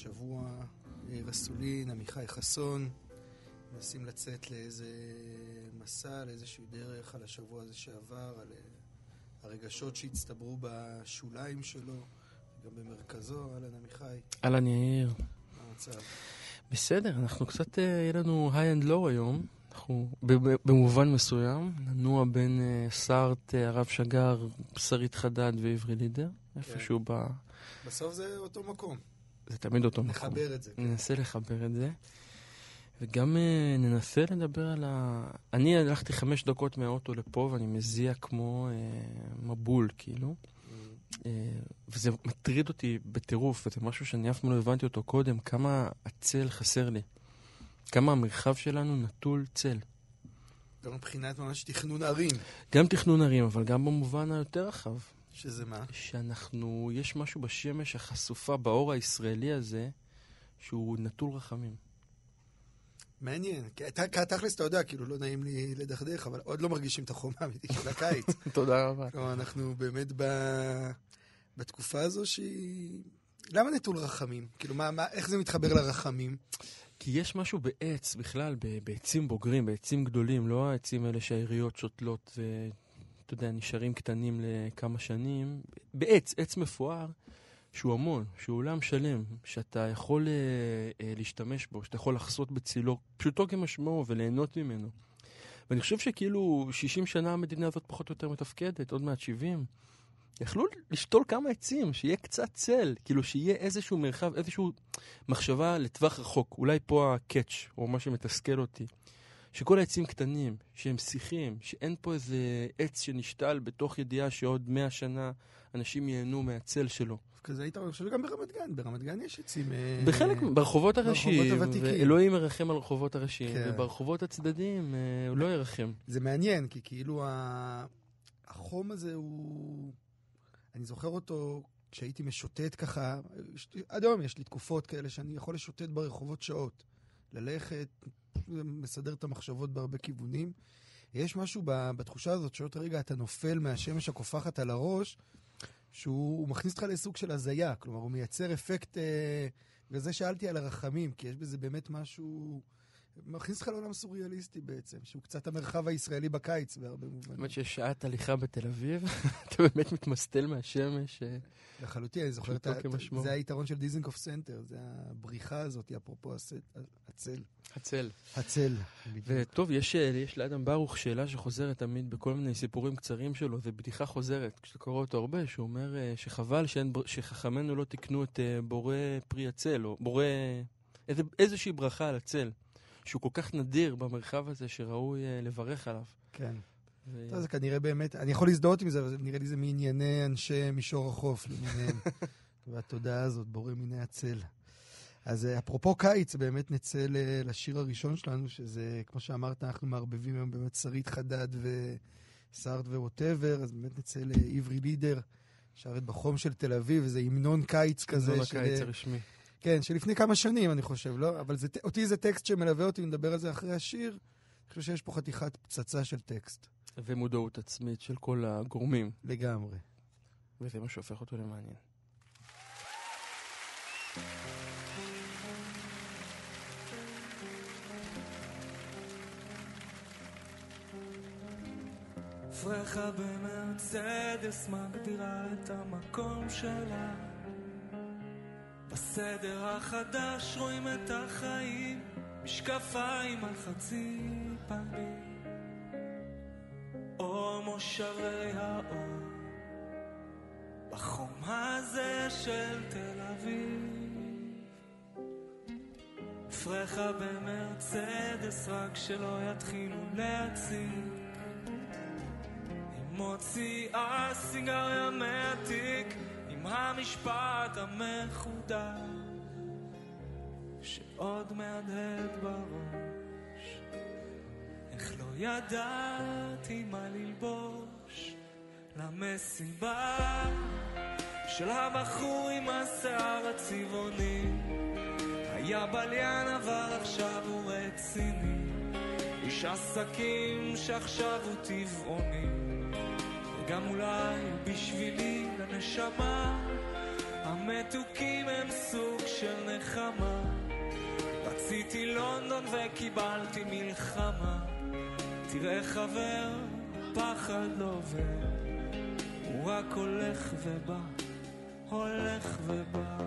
השבוע יאיר אסולין, עמיחי חסון, מנסים לצאת לאיזה מסע, לאיזושהי דרך על השבוע הזה שעבר, על אה, הרגשות שהצטברו בשוליים שלו, גם במרכזו, אהלן עמיחי, אהלן יאיר. מה המצב? בסדר, אנחנו קצת, אה, יהיה לנו היי אנד לואו היום. אנחנו במובן מסוים, ננוע בין אה, סארט, אה, הרב שגר, שרית חדד ועברי לידר. איפשהו ב... בסוף זה אותו מקום, זה תמיד אותו מקום. נחבר את זה. כן. ננסה לחבר את זה. וגם אה, ננסה לדבר על ה... אני הלכתי חמש דקות מהאוטו לפה ואני מזיע כמו אה, מבול, כאילו. אה, וזה מטריד אותי בטירוף, וזה משהו שאני אף פעם לא הבנתי אותו קודם, כמה הצל חסר לי. כמה המרחב שלנו נטול צל. גם מבחינת ממש תכנון ערים, גם תכנון ערים, אבל גם במובן היותר רחב. שזה מה? שאנחנו, יש משהו בשמש החשופה, באור הישראלי הזה, שהוא נטול רחמים. מעניין, כי תכלס אתה יודע, כאילו לא נעים לי לדכדך, אבל עוד לא מרגישים את החום האמיתי של הקיץ. תודה רבה. כלומר, אנחנו באמת ב... בתקופה הזו שהיא... למה נטול רחמים? כאילו, מה, מה, איך זה מתחבר לרחמים? כי יש משהו בעץ, בכלל, בעצים בוגרים, בעצים גדולים, לא העצים האלה שהעיריות שותלות ואתה יודע, נשארים קטנים לכמה שנים. בעץ, עץ מפואר, שהוא המון, שהוא עולם שלם, שאתה יכול אה, אה, להשתמש בו, שאתה יכול לחסות בצילו, פשוטו כמשמעו, וליהנות ממנו. ואני חושב שכאילו 60 שנה המדינה הזאת פחות או יותר מתפקדת, עוד מעט 70. יכלו לשתול כמה עצים, שיהיה קצת צל, כאילו שיהיה איזשהו מרחב, איזושהי מחשבה לטווח רחוק. אולי פה הקאץ', או מה שמתסכל אותי. שכל העצים קטנים, שהם שיחים, שאין פה איזה עץ שנשתל בתוך ידיעה שעוד מאה שנה אנשים ייהנו מהצל שלו. כזה היית, חושב שגם ברמת גן, ברמת גן יש עצים... אה, בחלק, ברחובות הראשיים. ואלוהים ירחם על הרחובות הראשיים, כן. וברחובות הצדדיים אה, הוא לא ירחם. זה מעניין, כי כאילו. החום הזה הוא... אני זוכר אותו כשהייתי משוטט ככה, עד היום יש לי תקופות כאלה שאני יכול לשוטט ברחובות שעות. ללכת, מסדר את המחשבות בהרבה כיוונים. יש משהו בתחושה הזאת שעוד רגע אתה נופל מהשמש הקופחת על הראש, שהוא הוא מכניס אותך לסוג של הזיה. כלומר, הוא מייצר אפקט... אה, וזה שאלתי על הרחמים, כי יש בזה באמת משהו... מכניס אותך לעולם סוריאליסטי בעצם, שהוא קצת המרחב הישראלי בקיץ בהרבה מובנים. האמת שיש שעת הליכה בתל אביב, אתה באמת מתמסטל מהשמש. אה, לחלוטין, אני זוכר את ה... זה היתרון של דיזנגוף סנטר, זה הבריחה הזאת, אפרופו הצל. הצל. הצל. וטוב, יש, אה, יש לאדם ברוך שאלה שחוזרת תמיד בכל מיני סיפורים קצרים שלו, זו בדיחה חוזרת, כשאתה קורא אותו הרבה, שהוא אומר אה, שחבל שאין, שחכמינו לא תיקנו את בורא פרי הצל, או בורא איזושהי ברכה על הצל, שהוא כל כך נדיר במרחב הזה שראוי אה, לברך עליו. כן. ו... זה כנראה באמת, אני יכול להזדהות עם זה, אבל נראה לי זה מענייני אנשי מישור החוף למיניהם. והתודעה הזאת, בורא מיני הצל. אז אה, אפרופו קיץ, באמת נצא לשיר הראשון שלנו, שזה, כמו שאמרת, אנחנו מערבבים היום באמת שרית חדד וסארט וווטאבר, אז באמת נצא לעברי לידר, שרת בחום של תל אביב, איזה המנון קיץ כזה. של- הקיץ הרשמי. כן, שלפני כמה שנים, אני חושב, לא? אבל זה, אותי זה טקסט שמלווה אותי, נדבר על זה אחרי השיר. אני חושב שיש פה חתיכת פצצה של טקסט, ומודעות עצמית של כל הגורמים, לגמרי. וזה מה שהופך אותו למעניין. פרחה במרצדס מגדירה את המקום שלה בסדר החדש רואים את החיים משקפיים על חצי פנים או מושבי האור בחום הזה של תל אביב. פרחה במרצדס, רק שלא יתחילו להציג. מוציאה סיגריה מהתיק עם המשפט המחודש שעוד מהדהד בראש. איך לא ידעתי מה ללבוש למסיבה של הבחור עם השיער הצבעוני. היה בליין אבל עכשיו הוא רציני. איש עסקים שעכשיו הוא טבעוני. וגם אולי בשבילי לנשמה המתוקים הם סוג של נחמה. רציתי לונדון וקיבלתי מלחמה. תראה חבר, פחד לא עובר, הוא רק הולך ובא, הולך ובא.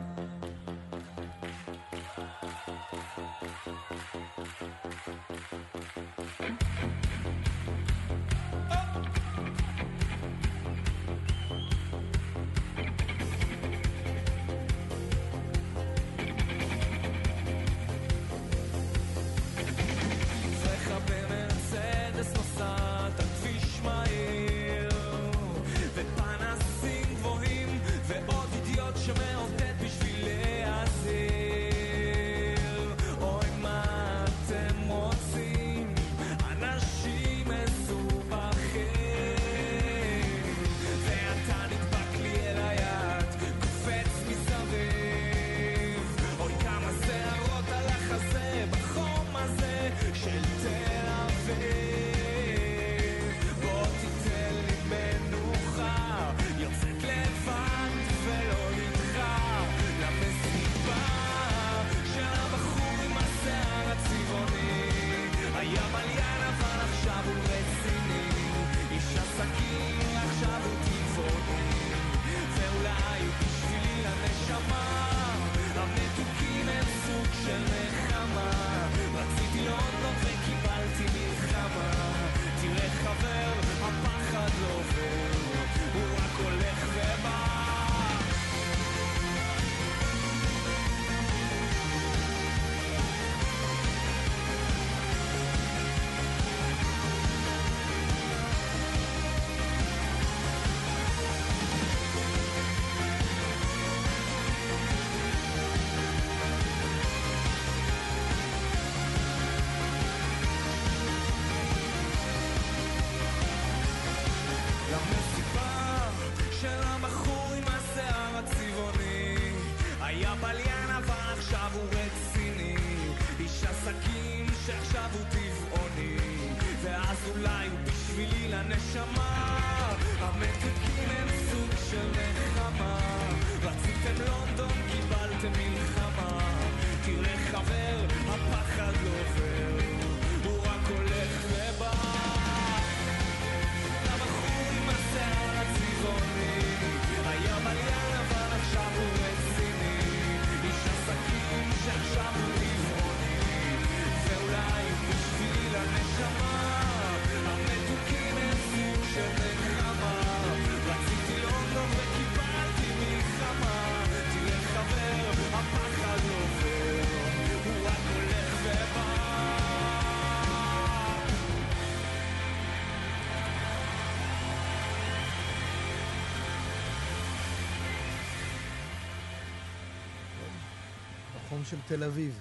של תל אביב.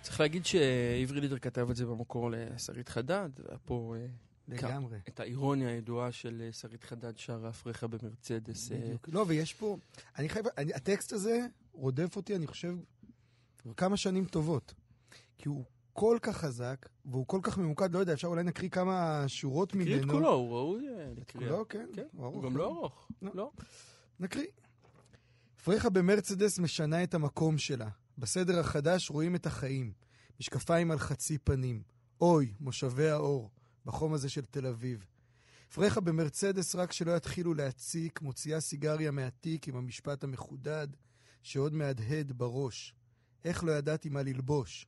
צריך להגיד שעברי לידר כתב את זה במקור לשרית חדד, פה אה, לגמרי. את האירוניה הידועה של אה, שרית חדד שרה אפריך במרצדס. אה, בדיוק. לא, ויש פה... אני חייב... אני, הטקסט הזה רודף אותי, אני חושב, כמה שנים טובות. כי הוא כל כך חזק, והוא כל כך ממוקד, לא יודע, אפשר אולי נקריא כמה שורות ממנו. תקריא את כולו, הוא ראוי אה, לקריאה. כולו, כן. כן, הוא. הוא גם לא ארוך. לא. לא. נקריא. פרחה במרצדס משנה את המקום שלה. בסדר החדש רואים את החיים. משקפיים על חצי פנים. אוי, מושבי האור, בחום הזה של תל אביב. פרחה במרצדס, רק שלא יתחילו להציק, מוציאה סיגריה מהתיק עם המשפט המחודד, שעוד מהדהד בראש. איך לא ידעתי מה ללבוש?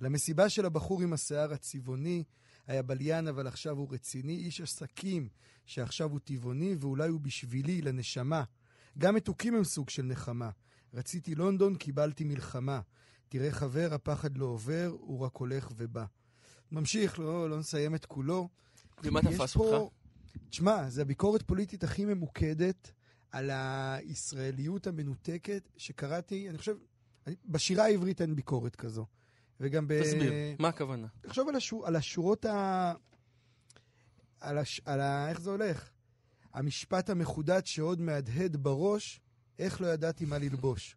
למסיבה של הבחור עם השיער הצבעוני, היה בליין אבל עכשיו הוא רציני, איש עסקים שעכשיו הוא טבעוני ואולי הוא בשבילי, לנשמה. גם מתוקים הם סוג של נחמה. רציתי לונדון, קיבלתי מלחמה. תראה חבר, הפחד לא עובר, הוא רק הולך ובא. ממשיך, לא, לא נסיים את כולו. ומה תפס פה- אותך? תשמע, זו הביקורת פוליטית הכי ממוקדת על הישראליות המנותקת שקראתי, אני חושב, בשירה העברית אין ביקורת כזו. וגם ב... תסביר, מה הכוונה? תחשוב על, השור, על השורות ה... על, הש... על ה... איך זה הולך? המשפט המחודד שעוד מהדהד בראש, איך לא ידעתי מה ללבוש.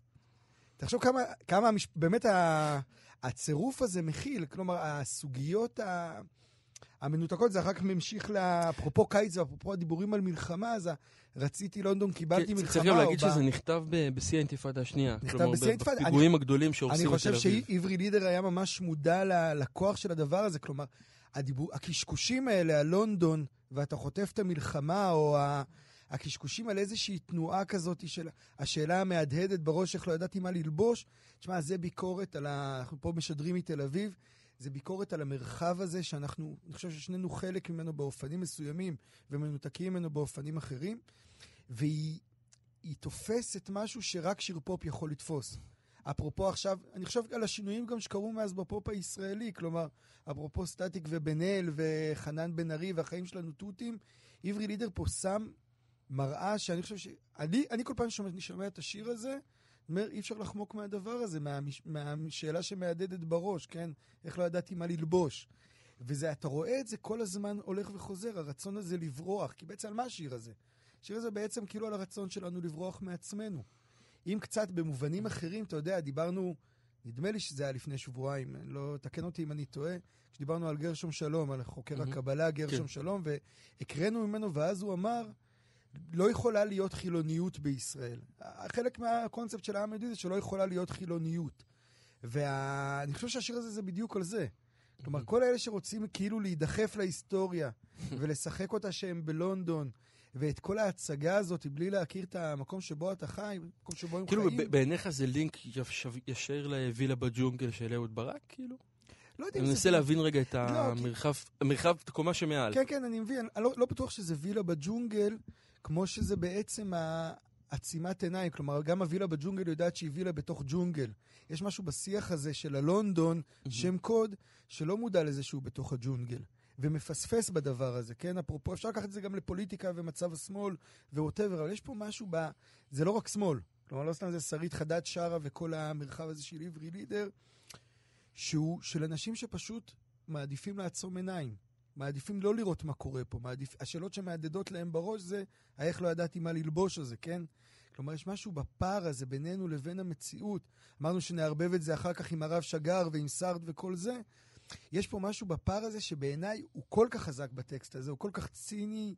תחשוב כמה, כמה המש... באמת ה... הצירוף הזה מכיל, כלומר, הסוגיות ה... המנותקות, זה אחר כך ממשיך לאפרופו קיץ ואפרופו הדיבורים על מלחמה, אז רציתי לונדון, קיבלתי מלחמה. צריך גם להגיד שזה נכתב בשיא האינתיפאדה השנייה. נכתב כלומר, בשיא האינתיפאדה. בפיגועים הגדולים שהורסים אני את תל חושב אביב. שעברי לידר היה ממש מודע לכוח של הדבר הזה. כלומר, הקשקושים האלה על לונדון, ואתה חוטף את המלחמה, או הקשקושים על איזושהי תנועה כזאת של השאלה המהדהדת בראש, איך לא ידעתי מה ללבוש. תשמע, זה ביקורת על ה... אנחנו פה משדרים מתל אביב. זה ביקורת על המרחב הזה שאנחנו, אני חושב ששנינו חלק ממנו באופנים מסוימים ומנותקים ממנו באופנים אחרים, והיא היא תופסת משהו שרק שיר פופ יכול לתפוס. אפרופו עכשיו, אני חושב על השינויים גם שקרו מאז בפופ הישראלי, כלומר, אפרופו סטטיק ובן אל וחנן בן ארי והחיים שלנו תותים, עברי לידר פה שם מראה שאני חושב ש... אני, אני כל פעם שומע, אני שומע את השיר הזה, אומר, אי אפשר לחמוק מהדבר הזה, מהמש, מהשאלה שמהדהדת בראש, כן? איך לא ידעתי מה ללבוש. וזה, אתה רואה את זה כל הזמן הולך וחוזר, הרצון הזה לברוח, כי בעצם על מה השיר הזה? השיר הזה בעצם כאילו על הרצון שלנו לברוח מעצמנו. אם קצת במובנים אחרים, אתה יודע, דיברנו, נדמה לי שזה היה לפני שבועיים, לא, תקן אותי אם אני טועה, כשדיברנו על גרשום שלום, על חוקר מהמם. הקבלה גרשום כן. שלום, והקראנו ממנו, ואז הוא אמר, לא יכולה להיות חילוניות בישראל. חלק מהקונספט של העם היהודי זה שלא יכולה להיות חילוניות. ואני חושב שהשיר הזה זה בדיוק על זה. כלומר, כל אלה שרוצים כאילו להידחף להיסטוריה ולשחק אותה שהם בלונדון, ואת כל ההצגה הזאת, בלי להכיר את המקום שבו אתה חי, המקום שבו הם כאילו, חיים, ב- בעיניך זה לינק ישיר לווילה בג'ונגל של אהוד ברק, כאילו? לא יודע אם אני זה... מנסה להבין רגע את לא, המרחב, המרחב, את הקומה שמעל. כן, כן, אני מבין. אני לא, לא בטוח שזה וילה בג'ונגל, כמו שזה בעצם עצימת עיניים. כלומר, גם הווילה בג'ונגל יודעת שהיא וילה בתוך ג'ונגל. יש משהו בשיח הזה של הלונדון, שם קוד, שלא מודע לזה שהוא בתוך הג'ונגל. ומפספס בדבר הזה, כן? אפרופו, אפשר לקחת את זה גם לפוליטיקה ומצב השמאל whatever, אבל יש פה משהו ב... זה לא רק שמאל. כלומר, לא סתם זה שרית חדד שרה וכל המרחב הזה של עברי לידר, שהוא של אנשים שפשוט מעדיפים לעצום עיניים. מעדיפים לא לראות מה קורה פה. מעדיף... השאלות שמהדהדות להם בראש זה, האיך לא ידעתי מה ללבוש הזה, כן? כלומר, יש משהו בפער הזה בינינו לבין המציאות. אמרנו שנערבב את זה אחר כך עם הרב שגר ועם סארטר וכל זה. יש פה משהו בפער הזה שבעיניי הוא כל כך חזק בטקסט הזה, הוא כל כך ציני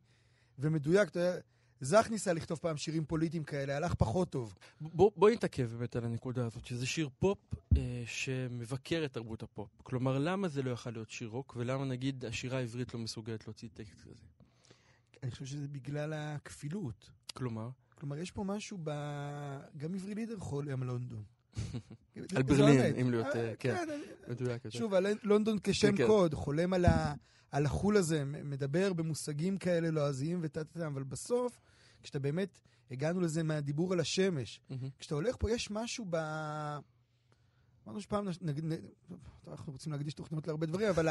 ומדויק. אתה יודע, זך ניסה לכתוב פעם שירים פוליטיים כאלה, הלך פחות טוב. בוא, בואי נתעכב באמת על הנקודה הזאת, שזה שיר פופ אה, שמבקר את תרבות הפופ. כלומר, למה זה לא יכול להיות שיר רוק, ולמה נגיד השירה העברית לא מסוגלת להוציא טקסט כזה? אני חושב שזה בגלל הכפילות. כלומר, כלומר, יש פה משהו ב... גם עברי לידר חולם לונדון. על ברלין. אם להיות, אה, אה, כן. מדויק יותר. שוב, לונדון כשם כן. קוד, חולם על, החול הזה, מדבר במושגים כאלה לועזיים וטה-טה-טה, אבל בסוף, כשאתה באמת, הגענו לזה מהדיבור על השמש. מהמם. כשאתה הולך פה, יש משהו ב... אמרנו שפעם, נגיד, אנחנו רוצים להקדיש תוכניות להרבה דברים, אבל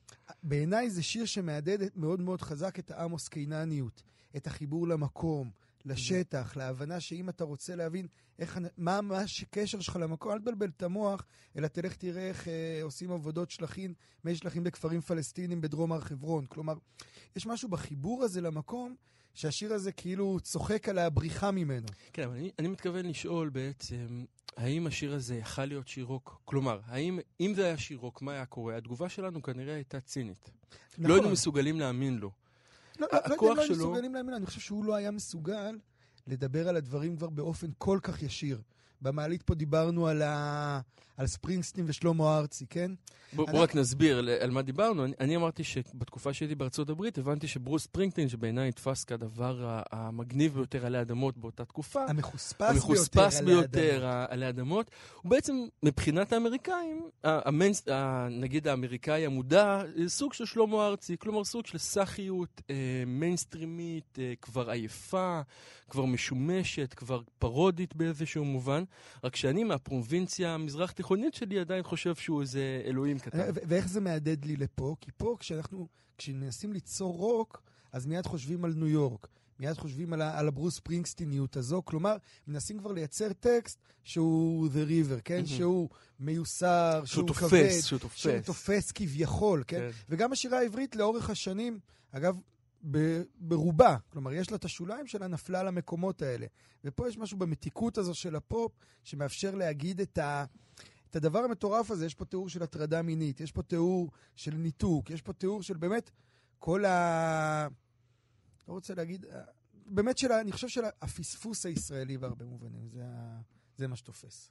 בעיניי זה שיר שמהדהד מאוד מאוד חזק את העמוס קינניות, את החיבור למקום, לשטח, להבנה שאם אתה רוצה להבין איך, מה, מה הקשר שלך למקום, אל תבלבל את המוח, אלא תלך תראה איך אה, עושים עבודות שלחים, מי שלחים בכפרים פלסטינים בדרום הר חברון. כלומר, יש משהו בחיבור הזה למקום, שהשיר הזה כאילו צוחק על הבריחה ממנו. כן, אבל אני, אני מתכוון לשאול בעצם, האם השיר הזה יכל להיות שיר רוק? כלומר, האם, אם זה היה שיר רוק, מה היה קורה? התגובה שלנו כנראה הייתה צינית. נכון. לא היינו מסוגלים להאמין לו. לא, לא, לא לא היינו שלו- מסוגלים להאמין, אני חושב שהוא לא היה מסוגל לדבר על הדברים כבר באופן כל כך ישיר. במעלית פה דיברנו על, ה... על ספרינגסטין ושלמה ארצי, כן? בוא, בוא רק נסביר על, מה דיברנו. אני, אני אמרתי שבתקופה שהייתי בארצות הברית, הבנתי שברוס ספרינגטין, שבעיניי נתפס כדבר המגניב ביותר עלי אדמות באותה תקופה, המחוספס, המחוספס ביותר, ביותר עלי אדמות, הוא בעצם, מבחינת האמריקאים, ה- המיינסט- ה- נגיד האמריקאי המודע, סוג של שלמה ארצי, כלומר סוג של סאחיות אה, מיינסטרימית, אה, כבר עייפה, כבר משומשת, כבר פרודית באיזשהו מובן, רק שאני מהפרובינציה המזרח-תיכונית שלי עדיין חושב שהוא איזה אלוהים קטן. ואיך זה מהדהד לי לפה? כי פה, כשאנחנו, כשמנסים ליצור רוק, אז מיד חושבים על ניו יורק. מיד חושבים על, על הברוס פרינגסטיניות הזו. כלומר, מנסים כבר לייצר טקסט שהוא The River, כן? מהמם. שהוא מיוסר, שהוא שהוא כבד. תופס, שהוא תופס. שהוא תופס כביכול, כן? כן. וגם השירה העברית לאורך השנים, אגב, ברובה, כלומר, יש לה את השוליים שלה, נפלה למקומות האלה. ופה יש משהו במתיקות הזו של הפופ, שמאפשר להגיד את ה... את הדבר המטורף הזה, יש פה תיאור של הטרדה מינית, יש פה תיאור של ניתוק, יש פה תיאור של באמת כל ה... לא רוצה להגיד, באמת של, אני חושב של הפספוס הישראלי בהרבה מובנים, זה. זה מה שתופס.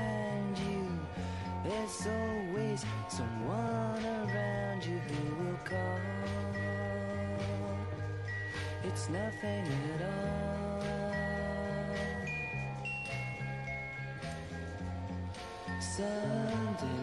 There's always someone around you who will call. It's nothing at all. Sunday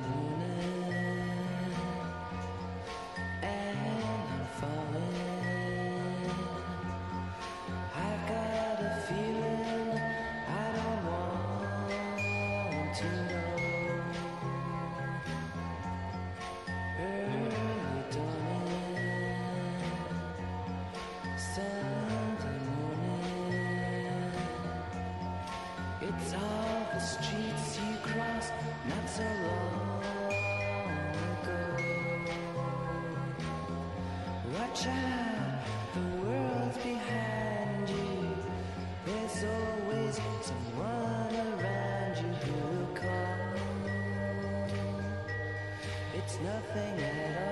It's nothing at all.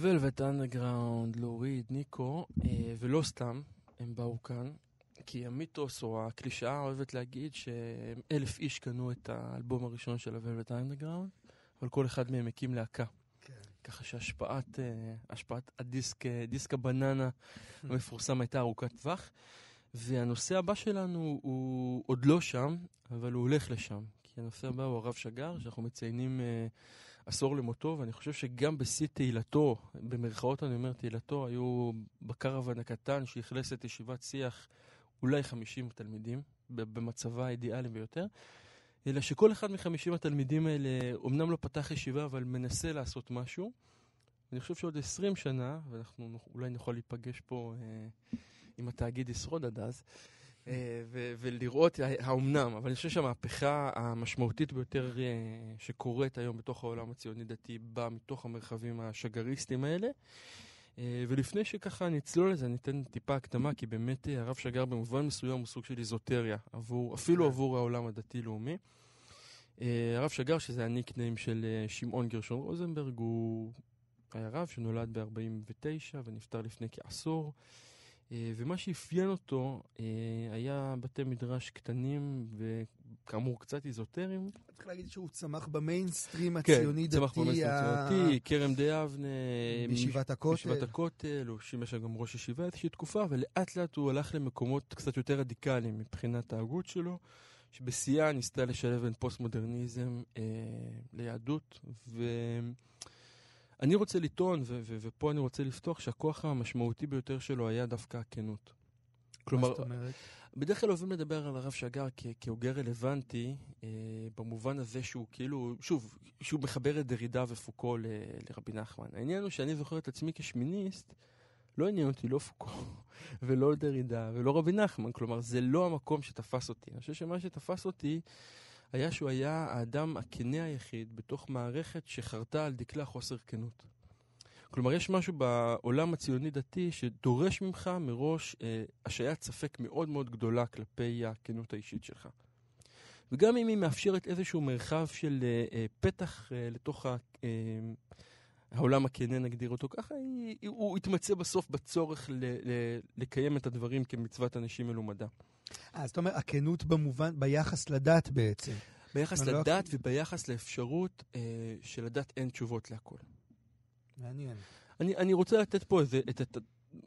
ולווט אנדרגראונד, לו ריד, ניקו, אה, ולא סתם, הם באו כאן, כי המיתוס או הקלישאה אוהבת להגיד שאלף איש קנו את האלבום הראשון של הוולווט אנדרגראונד, אבל כל אחד מהם הקים להקה. כן. ככה שהשפעת אה, השפעת הדיסק, אה, דיסק הבננה המפורסם הייתה ארוכת טווח. והנושא הבא שלנו הוא עוד לא שם, אבל הוא הולך לשם. כי הנושא הבא הוא הרב שגר, שאנחנו מציינים אה, עשור למותו, ואני חושב שגם בשיא תהילתו, במרכאות אני אומר תהילתו, היו בקרוון הקטן שאכלס את ישיבת שיח אולי 50 תלמידים, במצבה האידיאלי ביותר. אלא שכל אחד מחמישים התלמידים האלה אומנם לא פתח ישיבה, אבל מנסה לעשות משהו. אני חושב שעוד 20 שנה, ואנחנו אולי נוכל להיפגש פה, אה, אם התאגיד ישרוד עד אז, ולראות האומנם, אבל אני חושב שהמהפכה המשמעותית ביותר אה, שקורית היום בתוך העולם הציוני-דתי באה מתוך המרחבים השגריסטיים האלה. אה, ולפני שככה נצלול לזה, אני אתן טיפה הקדמה, כי באמת אה, הרב שגר במובן מסוים הוא סוג של איזוטריה, עבור, אפילו כן. עבור העולם הדתי-לאומי. אה, הרב שגר, שזה הניקניים של אה, שמעון גרשון רוזנברג, הוא היה רב שנולד ב-49 ונפטר לפני כעשור. אה, ומה שאפיין אותו אה, היה בתי מדרש קטנים וכאמור קצת איזוטריים. צריך להגיד שהוא צמח במיינסטרים כן, הציוני-דתי. צמח במסלול ה- הציוני, כרם ביבנה, בישיבת הכותל. בישיבת הכותל, הוא שימש גם ראש ישיבה איזושהי תקופה, ולאט לאט הוא הלך למקומות קצת יותר רדיקליים מבחינת ההגות שלו, שבשיאה ניסתה לשלב בין פוסט-מודרניזם אה, ליהדות, ואני רוצה לטעון, ו- ו- ופה אני רוצה לפתוח, שהכוח המשמעותי ביותר שלו היה דווקא הכנות. מה כלומר, זאת אומרת? בדרך כלל אוהבים לדבר על הרב שגר כ- כהוגה רלוונטי, אה, במובן הזה שהוא כאילו, שוב, שהוא מחבר את דרידה ופוקו ל- לרבי נחמן. העניין הוא שאני זוכר את עצמי כשמיניסט, לא עניין אותי לא פוקו ולא דרידה ולא רבי נחמן, כלומר זה לא המקום שתפס אותי. אני חושב שמה שתפס אותי היה שהוא היה האדם הכנה היחיד בתוך מערכת שחרתה על דקלה חוסר כנות. כלומר, יש משהו בעולם הציוני-דתי שדורש ממך מראש אה, השעיית ספק מאוד מאוד גדולה כלפי הכנות האישית שלך. וגם אם היא מאפשרת איזשהו מרחב של אה, אה, פתח אה, לתוך ה, אה, העולם הכנה, נגדיר אותו ככה, הוא יתמצא בסוף בצורך ל, ל, לקיים את הדברים כמצוות אנשים מלומדה. אה, זאת אומרת, הכנות במובן, ביחס לדת בעצם. ביחס לא לדת וביחס לאפשרות אה, שלדת אין תשובות להכל. מעניין. אני, אני רוצה לתת פה איזה, את, את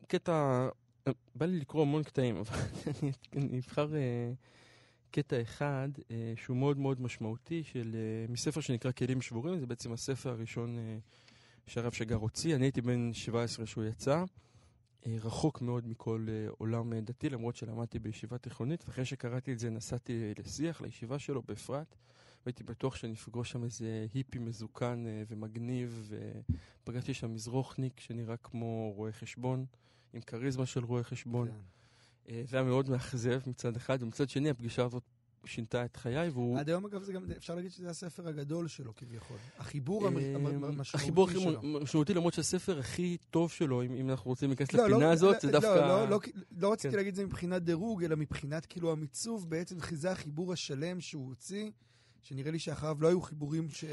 הקטע, בא לי לקרוא המון קטעים, אבל אני, אני אבחר אה, קטע אחד אה, שהוא מאוד מאוד משמעותי, של, אה, מספר שנקרא כלים שבורים, זה בעצם הספר הראשון אה, שהרב שגר הוציא. אני הייתי בן 17 שהוא יצא, אה, רחוק מאוד מכל אה, עולם אה, דתי, למרות שלמדתי בישיבה תיכונית, ואחרי שקראתי את זה נסעתי לשיח, לישיבה שלו באפרת. והייתי בטוח שאני אפגוש שם איזה היפי מזוקן ומגניב, ופגשתי שם מזרוחניק שנראה כמו רואה חשבון, עם כריזמה של רואה חשבון. כן. זה היה מאוד מאכזב מצד אחד, ומצד שני הפגישה הזאת שינתה את חיי, והוא... עד היום, אגב, זה גם, אפשר להגיד שזה הספר הגדול שלו כביכול. החיבור אה, המ- החיבור המשמעותי הכי שלו. משמעותי, למרות שהספר הכי טוב שלו, אם אם אנחנו רוצים להיכנס לא, לא, לפינה הזאת, זה לא, דווקא... לא, לא, לא, לא רציתי כן. להגיד את זה מבחינת דירוג, אלא מבחינת כאילו המיצוב, בעצם זה החיבור השלם שהוא הוציא, שנראה לי שאחריו לא היו חיבורים ש...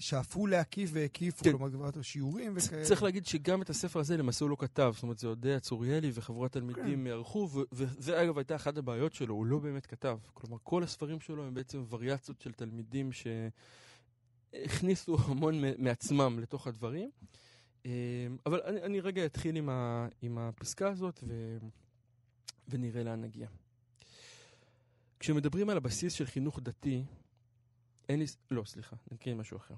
שאפו להקיף והקיפו, כן. כלומר, כבר שיעורים וכאלה. צריך להגיד שגם את הספר הזה למעשה הוא לא כתב, זאת אומרת זה אודיה צוריאלי וחבורת תלמידים ערכו, ו- וזה אגב הייתה אחת הבעיות שלו, הוא לא באמת כתב. כלומר כל הספרים שלו הם בעצם וריאציות של תלמידים שהכניסו המון מעצמם לתוך הדברים. אה, אבל אני, אני רגע אתחיל עם, ה, עם הפסקה הזאת ו, ונראה לאן נגיע. כשמדברים על הבסיס של חינוך דתי, אין לי... לא, סליחה, נקריא משהו אחר.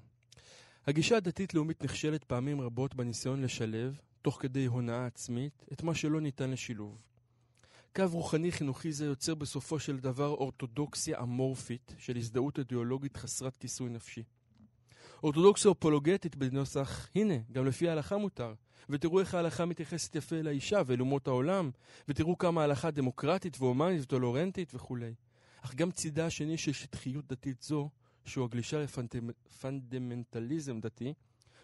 הגישה הדתית-לאומית נכשלת פעמים רבות בניסיון לשלב, תוך כדי הונאה עצמית, את מה שלא ניתן לשילוב. קו רוחני חינוכי זה יוצר בסופו של דבר אורתודוקסיה אמורפית של הזדהות אידיאולוגית חסרת כיסוי נפשי. אורתודוקסיה אפולוגטית בנוסח, הנה, גם לפי ההלכה מותר. ותראו איך ההלכה מתייחסת יפה אל האישה ואל אומות העולם, ותראו כמה ההלכה דמוקרטית והומנית וטולורנטית וכולי. אך גם צידה השני של שטחיות דתית זו, שהוא הגלישה לפונדמנטליזם דתי,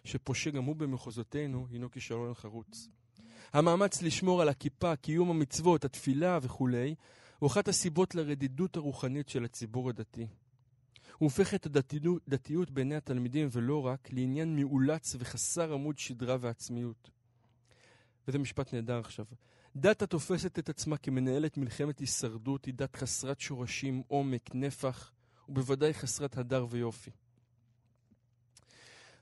שפושה גם הוא במחוזותינו, הינו כישלון חרוץ. המאמץ לשמור על הכיפה, קיום המצוות, התפילה וכולי, הוא אחת הסיבות לרדידות הרוחנית של הציבור הדתי. הוא הופך את הדתיות, דתיות בעיני התלמידים, ולא רק, לעניין מאולץ וחסר עמוד שדרה ועצמיות. וזה משפט נהדר עכשיו. דת התופסת את עצמה כמנהלת מלחמת הישרדות היא דת חסרת שורשים, עומק, נפח, ובוודאי חסרת הדר ויופי.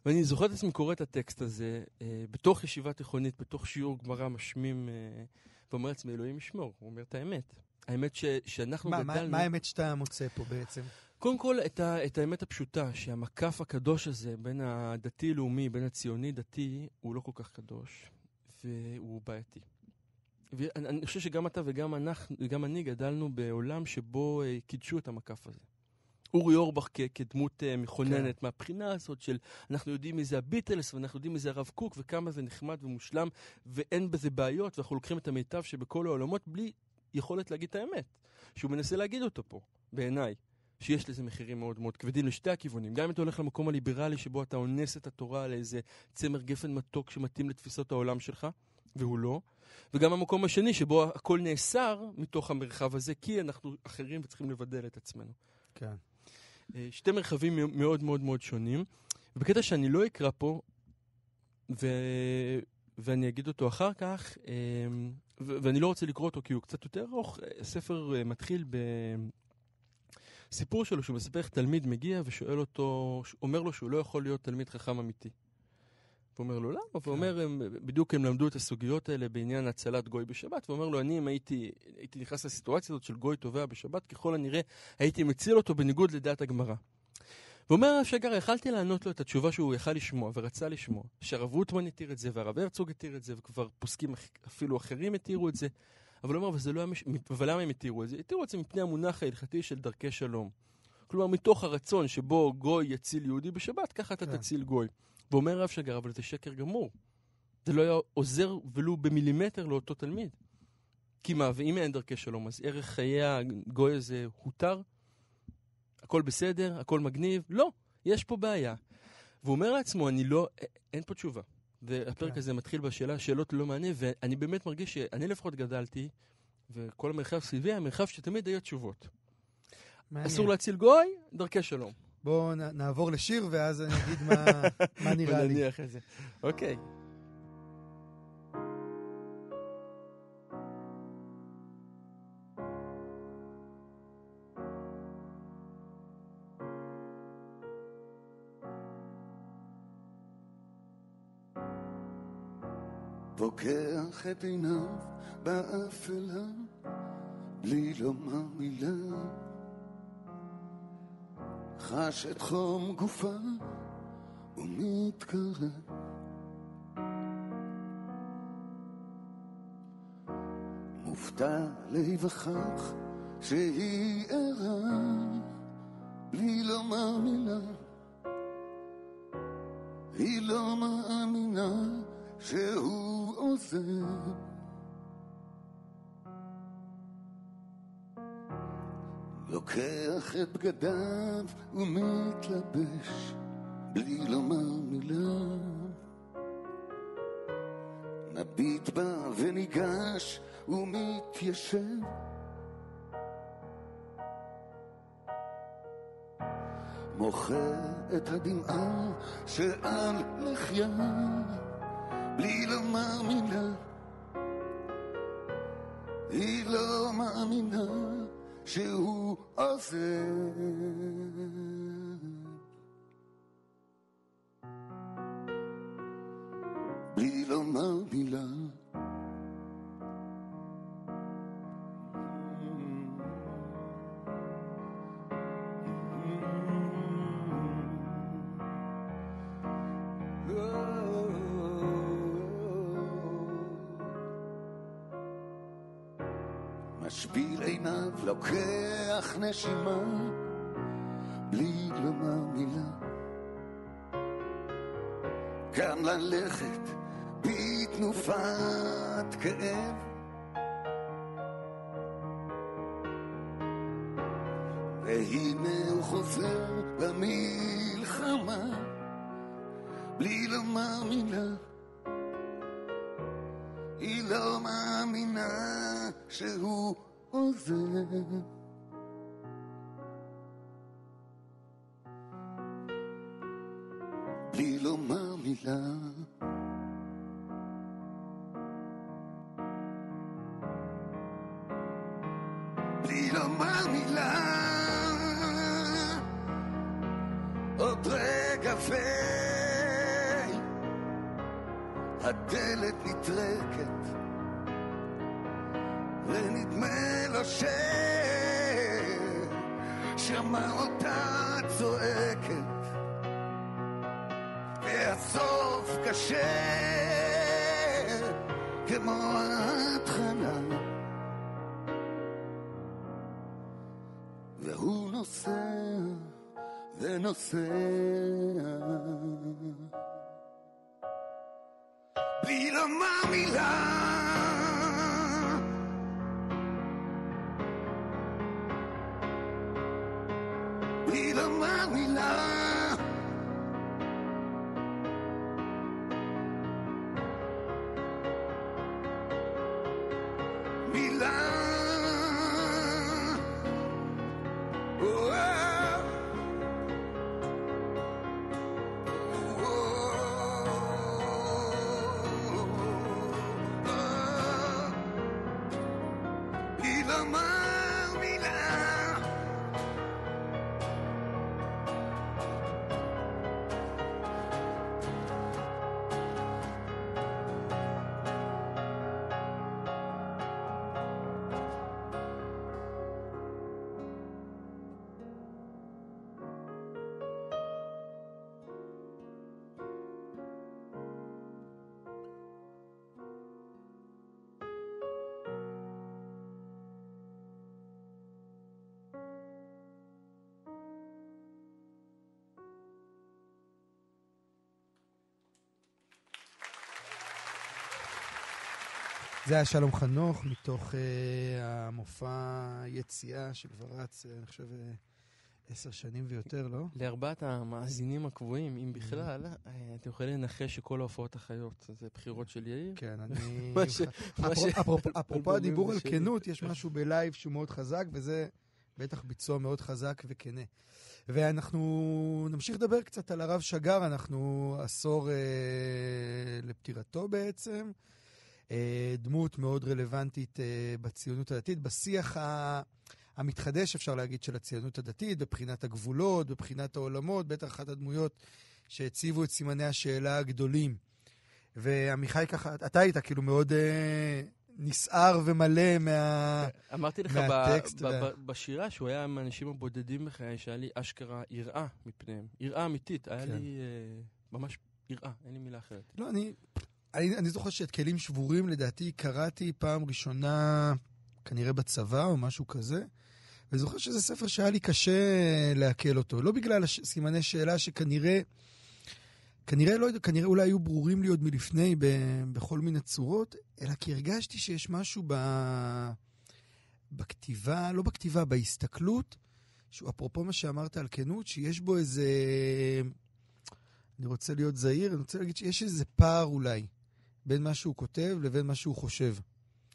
ואני זוכר את עצמי קורא את הטקסט הזה אה, בתוך ישיבה תיכונית, בתוך שיעור גמרא משמים, אה, ואומר לעצמי, אלוהים ישמור, הוא אומר את האמת. האמת ש, שאנחנו מה, מה, גדלנו... מה האמת שאתה מוצא פה בעצם? קודם כל, את, ה, את האמת הפשוטה, שהמקף הקדוש הזה בין הדתי-לאומי, בין הציוני-דתי, הוא לא כל כך קדוש, והוא בעייתי. ואני אני חושב שגם אתה וגם אנחנו, וגם אני גדלנו בעולם שבו אה, קידשו את המקף הזה. אורי אורבך כ- כדמות אה, מכוננת כן. מהבחינה הזאת של אנחנו יודעים מי זה הביטלס ואנחנו יודעים מי זה הרב קוק וכמה זה נחמד ומושלם ואין בזה בעיות ואנחנו לוקחים את המיטב שבכל העולמות בלי יכולת להגיד את האמת, שהוא מנסה להגיד אותו פה, בעיניי. שיש לזה מחירים מאוד מאוד כבדים לשתי הכיוונים. גם אם אתה הולך למקום הליברלי שבו אתה אונס את התורה לאיזה צמר גפן מתוק שמתאים לתפיסות העולם שלך, והוא לא. וגם המקום השני שבו הכל נאסר מתוך המרחב הזה, כי אנחנו אחרים וצריכים לבדל את עצמנו. כן. אה, שתי מרחבים מאוד מאוד מאוד שונים. ובקטע שאני לא אקרא פה, ו... ואני אגיד אותו אחר כך, אה, ו... ואני לא רוצה לקרוא אותו כי הוא קצת יותר ארוך, הספר אה, מתחיל בסיפור שלו שהוא מספר איך תלמיד מגיע ושואל אותו, אומר לו שהוא לא יכול להיות תלמיד חכם אמיתי. הוא אומר לו למה? כן. והוא אומר, הם, בדיוק הם למדו את הסוגיות האלה בעניין הצלת גוי בשבת, ואומר לו, אני אם הייתי, הייתי נכנס לסיטואציה הזאת של גוי טובע בשבת, ככל הנראה הייתי מציל אותו בניגוד לדעת הגמרא. ואומר הרב שגר, יכלתי לענות לו את התשובה שהוא יכל לשמוע ורצה לשמוע, שהרב רוטמן התיר את זה והרב הרצוג התיר את זה, וכבר פוסקים אפילו אחרים התירו את זה, אבל הוא אומר, אבל, לא מש... אבל למה הם התירו את זה? התירו את זה מפני המונח ההלכתי של דרכי שלום. כלומר, מתוך הרצון שבו גוי יציל יהודי בשבת, ככה אתה כן. תציל גוי. ואומר רב שגר, אבל זה שקר גמור. זה לא היה עוזר ולו במילימטר לאותו תלמיד. כי מה, ואם אין דרכי שלום, אז ערך חיי הגוי הזה הותר? הכל בסדר? הכל מגניב? לא, יש פה בעיה. והוא אומר לעצמו, אני לא, אין פה תשובה. והפרק כן. הזה מתחיל בשאלה, שאלות ללא מענה, ואני באמת מרגיש שאני לפחות גדלתי, וכל המרחב סביבי היה מרחב שתמיד היו תשובות. מעניין. אסור להציל גוי, דרכי שלום. בואו נעבור לשיר ואז אני אגיד מה, מה נראה לי. ונניח את זה. אוקיי. פוקח את עיניו באפלה, בלי לומר מילה. חש את חום גופה ומתקרב. מופתע להיווכח שהיא ערה בלי לומר מילה. היא לא מאמינה שהוא עוזב. לוקח את בגדיו ומתלבש בלי לומר מילה. מביט בה וניגש ומתיישב. מוכר את הדמעה שעל לחיה בלי לומר מילה. היא לא מאמינה שהוא עוזב. נשימה, בלי לומר מילה. כאן ללכת בתנופת כאב. והנה הוא חוזר במלחמה, בלי לומר מילה. היא לא מאמינה שהוא עוזב. לומר קשה כמו ההתחלה והוא נוסע ונוסע בלי לומר מילה זה היה שלום חנוך, מתוך uh, המופע יציאה של כבר רץ, אה, אני חושב, אה, עשר שנים ויותר, לא? לארבעת המאזינים הקבועים, אם בכלל, אה, אתם יכולים לנחש שכל ההופעות החיות, זה בחירות של יאיר. כן, אני... אפרופו- הדיבור על. כנות, יש משהו בלייב שהוא מאוד חזק, וזה בטח ביצוע מאוד חזק וכנה. ואנחנו נמשיך לדבר קצת על הרב שגר, אנחנו עשור אה, לפטירתו בעצם. אה, דמות מאוד רלוונטית אה, בציונות הדתית, בשיח ה... המתחדש, אפשר להגיד, של הציונות הדתית, בבחינת הגבולות, בבחינת העולמות, בטח אחת הדמויות שהציבו את סימני השאלה הגדולים. ועמיחי ככה, אתה היית כאילו מאוד אה, נסער ומלא מה... אמרתי לך ב- מהטקסט ב- וה- ב- בשירה שהוא היה מהאנשים הבודדים בחיי, שהיה לי אשכרה יראה מפניהם. יראה אמיתית, היה כן. לי אה, ממש יראה, אין לי מילה אחרת. לא, אני, אני, אני זוכר שאת כלים שבורים, לדעתי, קראתי פעם ראשונה, כנראה בצבא או משהו כזה, וזוכר שזה ספר שהיה לי קשה לעכל אותו. לא בגלל הש- סימני שאלה שכנראה, כנראה, לא, כנראה אולי היו ברורים לי עוד מלפני ב, בכל מיני צורות, אלא כי הרגשתי שיש משהו ב, בכתיבה, לא בכתיבה, בהסתכלות, שהוא אפרופו מה שאמרת על כנות, שיש בו איזה... אני רוצה להיות זהיר, אני רוצה להגיד שיש איזה פער אולי בין מה שהוא כותב לבין מה שהוא חושב.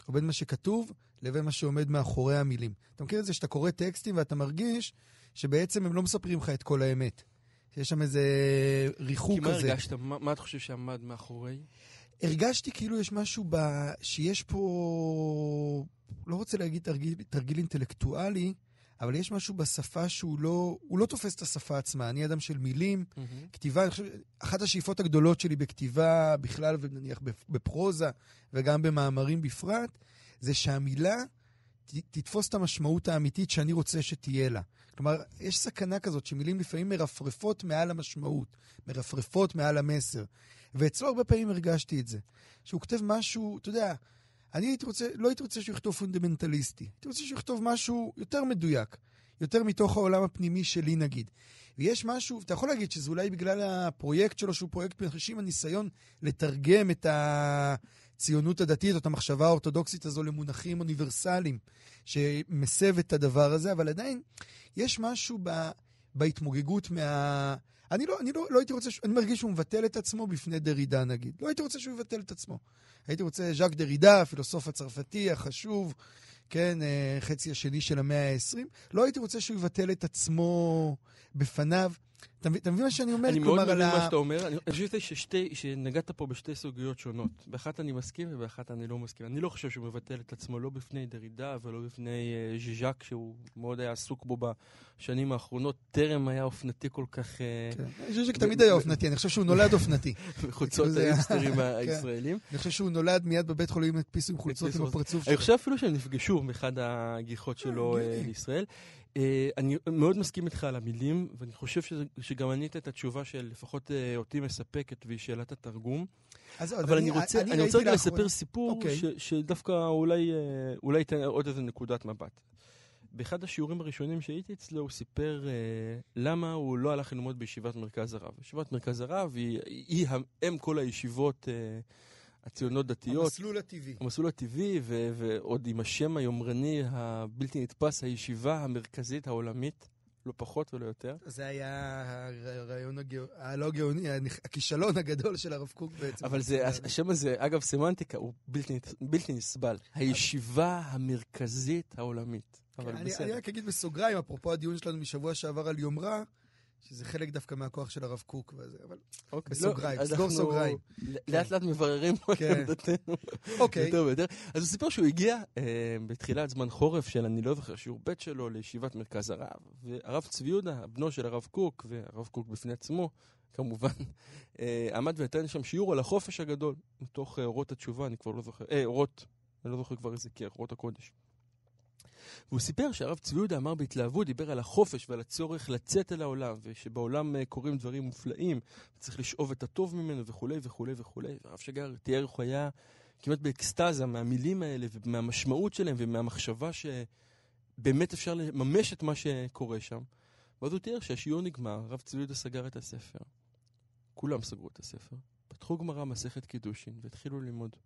או בין מה שכתוב לבין מה שעומד מאחורי המילים. אתה מכיר את זה שאתה קורא טקסטים ואתה מרגיש שבעצם הם לא מספרים לך את כל האמת. שיש שם איזה ריחוק כי מה כזה. הרגשת? מה מה אתה חושב שעמד מאחורי? הרגשתי כאילו יש משהו ב... שיש פה... לא רוצה להגיד תרגיל, תרגיל אינטלקטואלי, אבל יש משהו בשפה שהוא לא... הוא לא תופס את השפה עצמה. אני אדם של מילים, כתיבה, אני חושב, אחת השאיפות הגדולות שלי בכתיבה בכלל, ונניח בפרוזה וגם במאמרים בפרט, זה שהמילה ת, תתפוס את המשמעות האמיתית שאני רוצה שתהיה לה. כלומר, יש סכנה כזאת שמילים לפעמים מרפרפות מעל המשמעות, מרפרפות מעל המסר. ואצלו הרבה פעמים הרגשתי את זה. שהוא כותב משהו, אתה יודע, אני הייתי רוצה, לא הייתי רוצה שהוא יכתוב פונדמנטליסטי. הייתי רוצה שהוא יכתוב משהו יותר מדויק, יותר מתוך העולם הפנימי שלי נגיד. ויש משהו, אתה יכול להגיד שזה אולי בגלל הפרויקט שלו, שהוא פרויקט מרשים, הניסיון לתרגם את הציונות הדתית, את המחשבה האורתודוקסית הזו למונחים אוניברסליים, שמסב את הדבר הזה, אבל עדיין יש משהו ב, בהתמוגגות מה... אני לא, אני לא, לא הייתי רוצה, ש- אני מרגיש שהוא מבטל את עצמו בפני דרידה נגיד. לא הייתי רוצה שהוא יבטל את עצמו. הייתי רוצה ז'אק דרידה, הפילוסוף הצרפתי החשוב, כן, אה, חצי השני של המאה ה-20. לא הייתי רוצה שהוא יבטל את עצמו בפניו. אתה מבין- מה שאני אומר? אני מאוד מבין מה שאתה אומר. אני אני חושב ששתי- שנגעת פה בשתי סוגיות שונות. באחת אני מסכים ובאחת אני לא מסכים. אני לא חושב שהוא מבטל את עצמו לא בפני דרידה ולא בפני אה, ז'יז'ק, שהוא מאוד היה עסוק בו בשנים האחרונות. טרם היה אופנתי כל כך אה, כן. אני חושב שתמיד היה אופנתי, אני חושב שהוא נולד אופנתי. בחוצות זה- האינסטרים כן. הישראלים. אני חושב שהוא נולד מיד בבית חולים הדפיסו עם חולצות עם הפרצוף אני שלו. חושב אפילו שהם נפגשו באחד הגיחות שלו אה, הגיוני. לישראל. אה, אני מאוד מסכים איתך על המילים, ואני חושב שזה- שגם ענית את התשובה שלפחות אה, אותי מספקת, והיא שאלת התרגום. אז אבל אני רוצה אני רוצה ראיתי רגע לספר סיפור אוקיי. ש- שדווקא אולי אה, אולי ייתן עוד איזה נקודת מבט. באחד השיעורים הראשונים שהייתי אצלו, הוא סיפר אה, למה הוא לא הלך ללמוד בישיבת מרכז הרב. ישיבת מרכז הרב היא, היא אם כל הישיבות אה, הציונות דתיות. המסלול הטבעי. המסלול הטבעי, ו- ועוד עם השם היומרני הבלתי נתפס, הישיבה המרכזית העולמית. לא פחות ולא יותר. זה היה הרעיון הגאו- הלא גאוני, הכישלון הגדול של הרב קוק בעצם. אבל זה, השם הזה, אגב, סמנטיקה, הוא בלתי, בלתי נסבל. הישיבה המרכזית העולמית. אבל אני, בסדר. אני רק אגיד בסוגריים, אפרופו הדיון שלנו משבוע שעבר על יומרה, שזה חלק דווקא מהכוח של הרב קוק וזה, אבל אוקיי, בסוגריים, לא, סגור אנחנו סוגריים. לאט לאט מבררים פה את כן. עמדתנו. אוקיי. יותר ויותר. אז הוא סיפר שהוא הגיע אה, בתחילת זמן חורף של, אני לא זוכר, שיעור ב' שלו לישיבת מרכז הרב, והרב צבי יהודה, בנו של הרב קוק, והרב קוק בפני עצמו, כמובן, אה, עמד ונתן שם שיעור על החופש הגדול, מתוך אה, אורות התשובה, אני כבר לא זוכר, אה, אורות, אני לא זוכר כבר איזה כרך, אורות הקודש. והוא סיפר שהרב צבי יהודה אמר בהתלהבות, דיבר על החופש ועל הצורך לצאת אל העולם, ושבעולם אה, קורים דברים מופלאים, צריך לשאוב את הטוב ממנו וכולי וכולי וכולי. והרב שגר תיאר איך הוא היה כמעט באקסטזה מהמילים האלה ומהמשמעות שלהם ומהמחשבה שבאמת אפשר לממש את מה שקורה שם. ואז הוא תיאר שהשיעור נגמר, הרב צבי יהודה סגר את הספר. כולם סגרו את הספר. פתחו גמרא מסכת קידושין והתחילו ללמוד.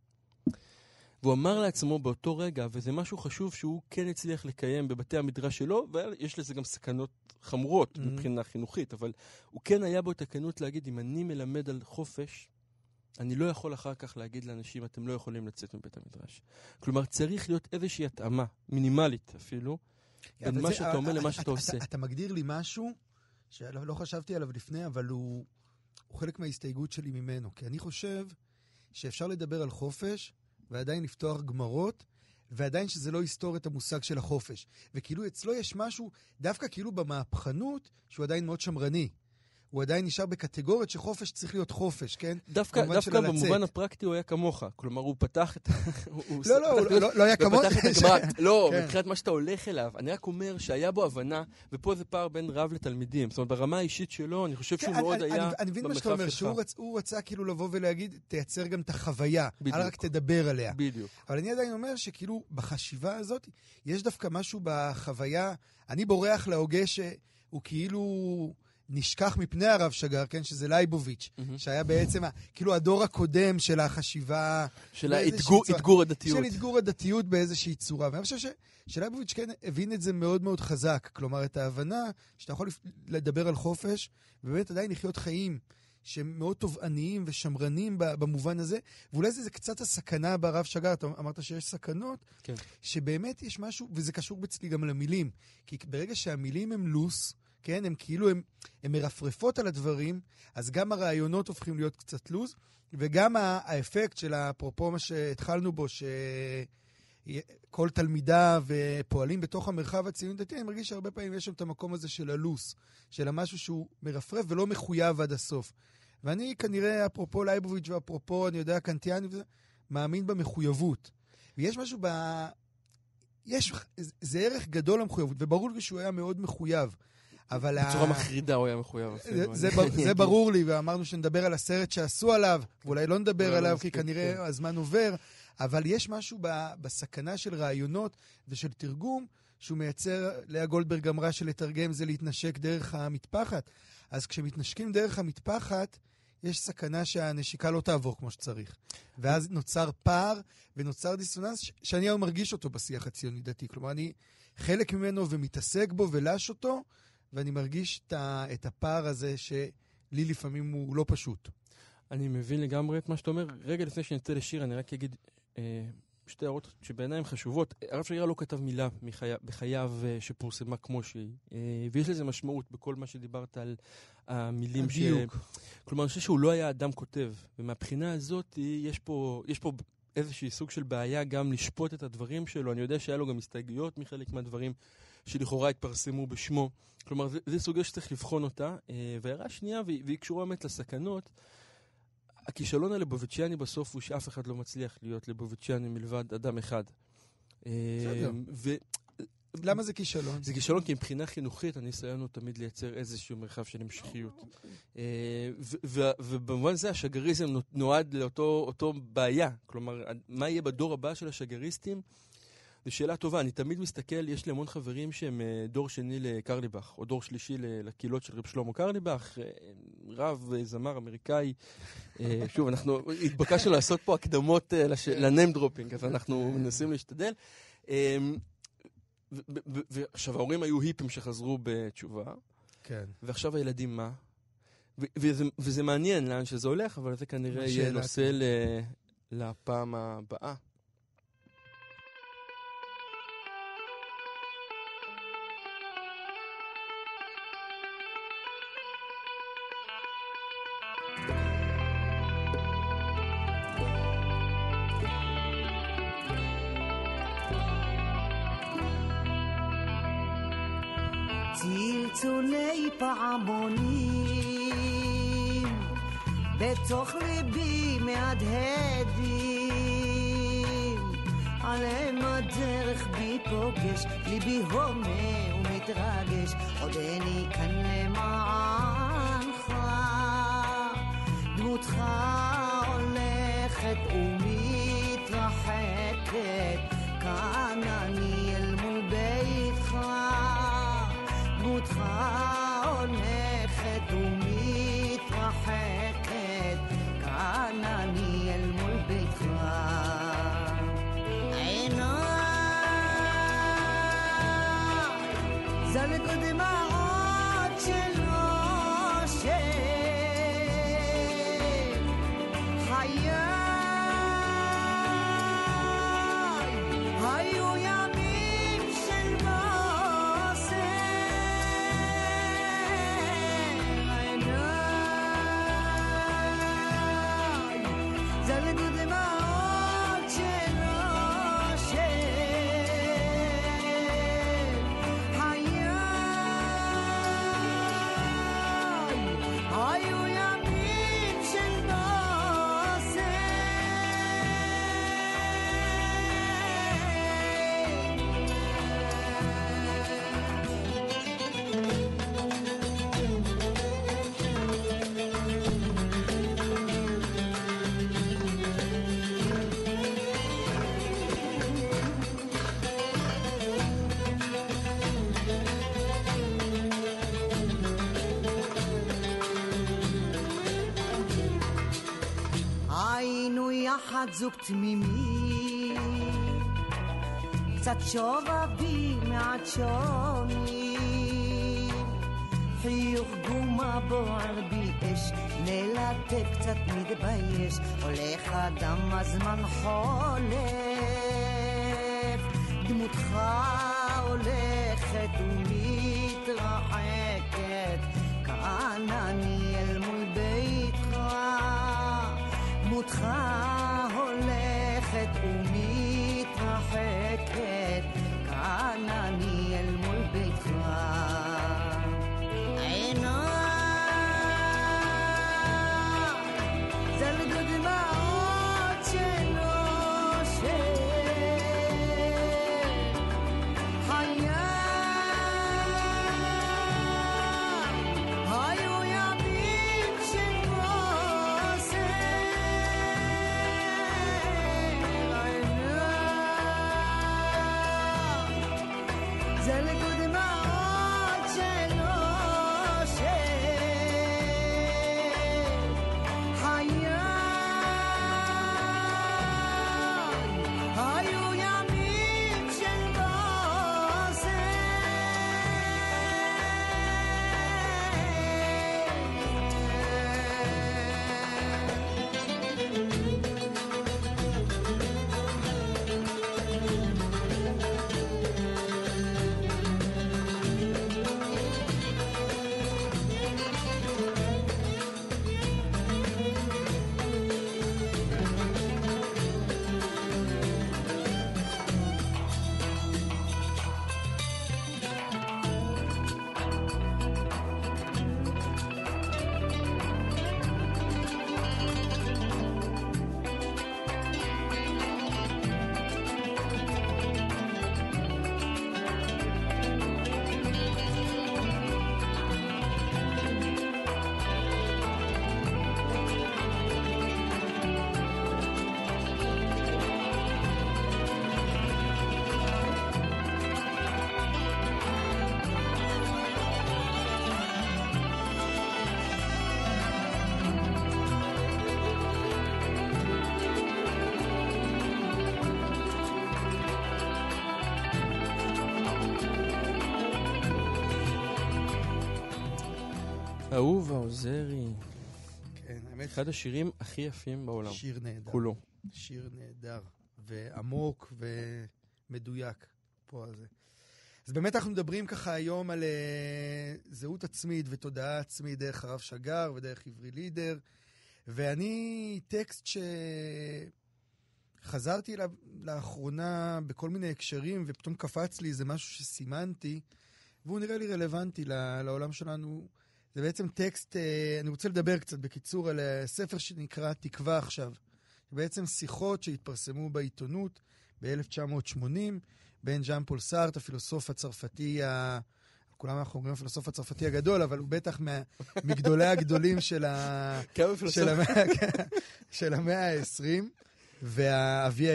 והוא אמר לעצמו באותו רגע, וזה משהו חשוב שהוא כן הצליח לקיים בבתי המדרש שלו, ויש לזה גם סכנות חמורות Mhm. מבחינה חינוכית, אבל הוא כן היה בו את הכנות להגיד, אם אני מלמד על חופש, אני לא יכול אחר כך להגיד לאנשים, אתם לא יכולים לצאת מבית המדרש. כלומר, צריך להיות איזושהי התאמה, מינימלית אפילו, בין אבל מה שאתה אומר אתה- למה אתה- שאתה אתה- עושה. אתה מגדיר לי משהו שלא לא חשבתי עליו לפני, אבל הוא הוא חלק מההסתייגות שלי ממנו. כי אני חושב שאפשר לדבר על חופש ועדיין לפתוח גמרות, ועדיין שזה לא יסתור את המושג של החופש. וכאילו אצלו יש משהו, דווקא כאילו במהפכנות, שהוא עדיין מאוד שמרני. הוא עדיין נשאר בקטגוריות שחופש צריך להיות חופש, כן? דווקא, במובן דווקא. במובן הפרקטי הוא היה כמוך. כלומר, הוא פתח את... לא, לא, הוא להיות- לא- לא היה הגמרא. לא, כן. מבחינת מה שאתה הולך אליו. אני רק אומר שהיה בו הבנה, ופה זה פער בין רב לתלמידים. זאת אומרת, ברמה האישית שלו, אני חושב שהוא כן, מאוד אני- היה אני- אני מבין מה שאתה במרחב אומר, שלך. שהוא רצ- הוא רצה כאילו לבוא ולהגיד, תייצר גם את החוויה, בדיוק. אל רק תדבר עליה. בדיוק. אבל אני עדיין אומר שכאילו בחשיבה הזאת, יש דווקא משהו בחוויה, אני בורח להוגה שהוא כאילו נשכח מפני הרב שגר, כן, שזה לייבוביץ', מהמם. שהיה בעצם כאילו הדור הקודם של החשיבה, של האתגור צורה- אתגור הדתיות. של אתגור הדתיות באיזושהי צורה. ואני חושב ש- שלייבוביץ' כן הבין את זה מאוד מאוד חזק. כלומר, את ההבנה שאתה יכול לדבר על חופש, ובאמת עדיין לחיות חיים שהם מאוד תובעניים ושמרנים במובן הזה. ואולי זה, זה קצת הסכנה ברב שגר, אתה אמרת שיש סכנות, כן. שבאמת יש משהו, וזה קשור אצלי גם למילים. כי ברגע שהמילים הם לוס, כן, הם כאילו, הם מרפרפות על הדברים, אז גם הרעיונות הופכים להיות קצת לוס, וגם האפקט של אפרופו מה שהתחלנו בו, שכל תלמידה ופועלים בתוך המרחב הציוני דתי, אני מרגיש שהרבה פעמים יש שם את המקום הזה של הלוס, של המשהו שהוא מרפרף ולא מחויב עד הסוף. ואני כנראה, אפרופו לייבוביץ' ואפרופו, אני יודע, קנטיאני מאמין במחויבות. ויש משהו ב... יש, זה ערך גדול למחויבות, וברור לי שהוא היה מאוד מחויב. אבל... ה- בצורה מחרידה הוא היה מחויב זה, אפילו. זה, בר, אני זה. ברור לי, ואמרנו שנדבר על הסרט שעשו עליו, ואולי לא נדבר לא עליו, כי כנראה כן. הזמן עובר, אבל יש משהו ב, בסכנה של רעיונות ושל תרגום, שהוא מייצר, לאה גולדברג אמרה שלתרגם זה להתנשק דרך המטפחת. אז כשמתנשקים דרך המטפחת, יש סכנה שהנשיקה לא תעבור כמו שצריך. ואז נוצר פער ונוצר דיסוננס ש- שאני היום מרגיש אותו בשיח הציוני-דתי. כלומר, אני חלק ממנו ומתעסק בו ולש אותו, ואני מרגיש את, הפער הזה שלי לפעמים הוא לא פשוט. אני מבין לגמרי את מה שאתה אומר. רגע לפני שנצא לשיר, אני רק אגיד אה, שתי הערות שבעיניי הן חשובות. הרב שרירה לא כתב מילה מחי... בחייו אה, שפורסמה כמו שהיא, אה, ויש לזה משמעות בכל מה שדיברת על המילים ש... הדיוק. כלומר, אני חושב שהוא לא היה אדם כותב, ומהבחינה הזאת יש פה, יש פה איזשהי סוג של בעיה גם לשפוט את הדברים שלו. אני יודע שהיה לו גם הסתייגויות מחלק מהדברים שלכאורה התפרסמו בשמו. כלומר, זו- סוגיה שצריך לבחון אותה. אה, והערה שנייה, והיא קשורה באמת לסכנות, הכישלון הלבוביצ'יאני בסוף הוא שאף אחד לא מצליח להיות לבוביצ'יאני מלבד אדם אחד. אה, בסדר. למה זה כישלון? זה כישלון כי מבחינה חינוכית הניסיון הוא תמיד לייצר איזשהו מרחב של המשכיות. אה, ובמובן זה השגריזם נו- נועד לאותו אותו בעיה. כלומר, מה יהיה בדור הבא של השגריסטים? זו שאלה טובה, אני תמיד מסתכל, יש לי המון חברים שהם אה, דור שני לקרליבך, או דור שלישי לקהילות של רב שלמה קרליבך, אה, רב, אה, זמר אמריקאי. שוב, אנחנו התבקשנו לעשות פה הקדמות כן. ל name dropping, אז אנחנו מנסים להשתדל. אמ, ועכשיו, ההורים היו היפים שחזרו בתשובה. כן. ועכשיו הילדים מה? וזה, וזה מעניין לאן שזה הולך, אבל זה כנראה יהיה נושא לפעם הבאה. פעמונים בתוך ליבי מהדהדים. עליהם הדרך בי פוגש ליבי הומה ומתרגש. עוד איני כאן למענך דמותך הולכת ומתרחקת. כאן אני אל מול ביתך דמותך זוג תמימים. קצת שובה בי מעט שונים חיוך גומה בוער בי אש מלטף קצת מתבייש. הולך אדם הזמן חולף. האמת, אחד השירים הכי יפים בעולם, שיר נהדר. כולו. שיר נהדר, ועמוק ומדויק פה על זה. אז באמת אנחנו מדברים ככה היום על uh, זהות עצמית ותודעה עצמית דרך הרב שגר ודרך עברי לידר, ואני טקסט שחזרתי אליו לאחרונה בכל מיני הקשרים, ופתאום קפץ לי איזה משהו שסימנתי, והוא נראה לי רלוונטי לעולם שלנו. זה בעצם טקסט, אה, אני רוצה לדבר קצת בקיצור על ספר שנקרא תקווה עכשיו. זה בעצם שיחות שהתפרסמו בעיתונות ב-1980 בין ז'אן פול סארט, הפילוסוף הצרפתי, ה... כולם אנחנו אומרים הפילוסוף הצרפתי הגדול, אבל הוא בטח מה... מגדולי הגדולים של, ה... של, המאה... של המאה ה-20, ואבי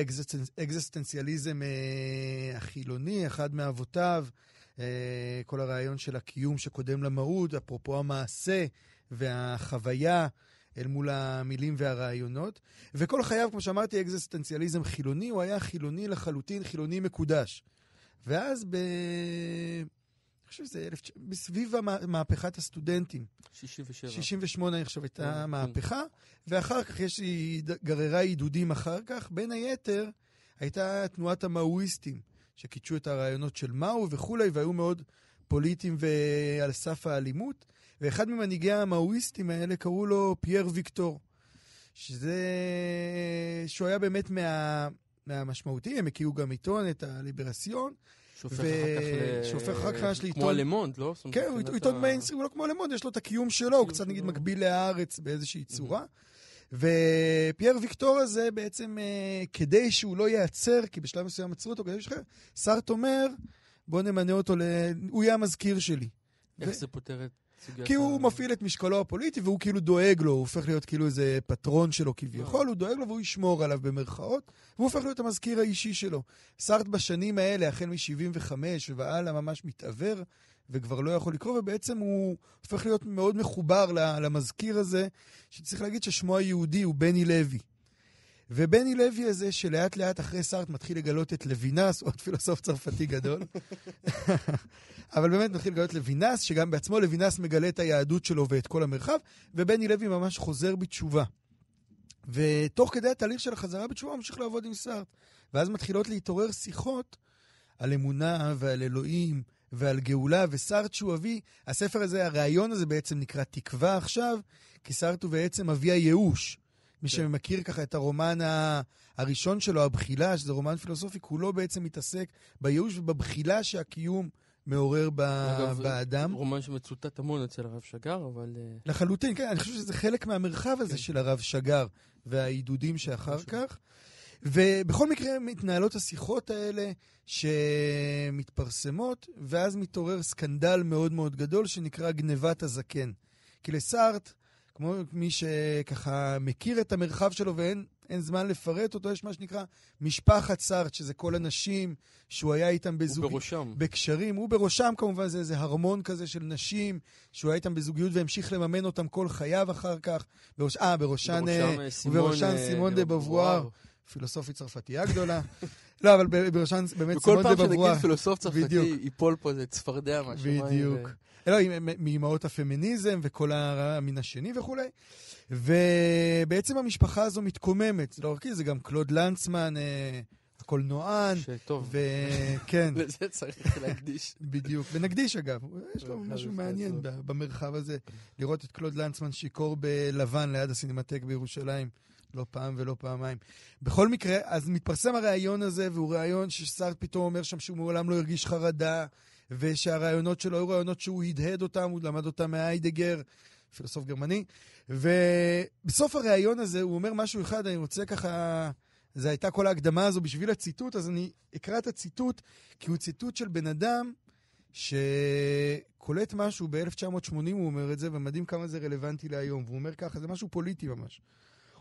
האקזיסטנציאליזם אה, החילוני, אחד מאבותיו, כל הרעיון של הקיום שקודם למהות, אפרופו המעשה והחוויה אל מול המילים והרעיונות. וכל חייו, כמו שאמרתי, אקזיסטנציאליזם חילוני, הוא היה חילוני לחלוטין, חילוני מקודש. ואז ב... אני חושב שזה אלף... בסביב מהפכת הסטודנטים. 67. 68 אני חושב הייתה כן. מהפכה, ואחר כך יש גררה עידודים אחר כך. בין היתר, הייתה תנועת המאואיסטים, שקידשו את הרעיונות של מאו וכולי, והיו מאוד פוליטיים ועל סף האלימות. ואחד ממנהיגי המאואיסטים האלה קראו לו פייר ויקטור, שזה... שהוא היה באמת מה... מהמשמעותי, הם הקימו גם עיתון, את הליברסיון. שהופך ו- אחר כך ל... שהופך אחר כך ממש כמו הלמונד, לא? כן, הוא עיתון מיינסטרים, הוא לא כמו למונד, יש לו את הקיום שלו, הוא קצת נגיד. מקביל להארץ באיזושהי צורה. ופייר ויקטור הזה בעצם, אה, כדי שהוא לא ייעצר, כי בשלב מסוים עצרו אותו, כדי שחרר, סארט אומר, בוא נמנה אותו, ל... הוא יהיה המזכיר שלי. איך ו- זה פותר את סוגיית כי הוא מפעיל את משקלו הפוליטי, והוא כאילו דואג לו, הוא הופך להיות כאילו איזה פטרון שלו כביכול, הוא דואג לו והוא ישמור עליו במרכאות, והוא הופך להיות המזכיר האישי שלו. סארט בשנים האלה, החל מ-75 והלאה, ממש מתעוור, וכבר לא יכול לקרוא, ובעצם הוא הופך להיות מאוד מחובר למזכיר הזה, שצריך להגיד ששמו היהודי הוא בני לוי. ובני לוי הזה, שלאט לאט אחרי סארט מתחיל לגלות את לוינס, עוד פילוסוף צרפתי גדול, אבל באמת מתחיל לגלות לוינס, שגם בעצמו לוינס מגלה את היהדות שלו ואת כל המרחב, ובני לוי ממש חוזר בתשובה. ותוך כדי התהליך של החזרה בתשובה הוא ממשיך לעבוד עם סארט. ואז מתחילות להתעורר שיחות על אמונה ועל אלוהים ועל גאולה, וסארט שהוא אבי, הספר הזה, הרעיון הזה בעצם נקרא תקווה עכשיו, כי סארט הוא בעצם אבי הייאוש. מי כן. שמכיר ככה את הרומן הראשון שלו, הבחילה, שזה רומן פילוסופי, כולו בעצם מתעסק בייאוש ובבחילה שהקיום מעורר ב- אגב, באדם. רומן שמצוטט המון אצל הרב שגר, אבל... אה, לחלוטין, כן, אני חושב שזה חלק מהמרחב הזה כן. של הרב שגר והעידודים שאחר כך. ובכל מקרה מתנהלות השיחות האלה שמתפרסמות, ואז מתעורר סקנדל מאוד מאוד גדול שנקרא גנבת הזקן. כי לסארטר, כמו מי שככה מכיר את המרחב שלו ואין אין זמן לפרט אותו, יש מה שנקרא משפחת סארטר, שזה כל הנשים שהוא היה איתם הוא בזוגיות. בראשם. בקשרים, הוא בראשם כמובן זה איזה הרמון כזה של נשים, שהוא היה איתם בזוגיות והמשיך לממן אותם כל חייו אחר כך. בראש, אה, בראשן, אה, אה, סימון, ובראשן אה, סימון דה בובואר. פילוסופית צרפתייה גדולה. לא, אבל ב- בראשן באמת וכל סימון דה פעם בבואר. שנגיד פילוסוף צרפתי. ייפול פה איזה צפרדע מהשמיים. בדיוק. לא, מאימהות הפמיניזם וכל המין השני וכולי. ובעצם המשפחה הזו מתקוממת. זה לא רק זה גם קלוד לנצמן, אה, הקולנוען, שטוב, וכן. לזה צריך להקדיש. בדיוק. ונקדיש אגב, יש לו משהו מעניין במרחב הזה, לראות את קלוד לנצמן שיכור בלבן ליד הסינמטק בירושלים, לא פעם ולא פעמיים. בכל מקרה, אז מתפרסם הרעיון הזה, והוא רעיון שסארט פתאום אומר שם שהוא מעולם לא הרגיש חרדה, ושהרעיונות שלו היו רעיונות שהוא הדהד אותם, הוא למד אותם מהיידגר, פילוסוף גרמני. ובסוף הרעיון הזה הוא אומר משהו אחד, אני רוצה ככה... זו הייתה כל ההקדמה הזו בשביל הציטוט, אז אני אקרא את הציטוט, כי הוא ציטוט של בן אדם שקולט משהו ב-1980, הוא אומר את זה, ומדהים כמה זה רלוונטי להיום. והוא אומר ככה, זה משהו פוליטי ממש.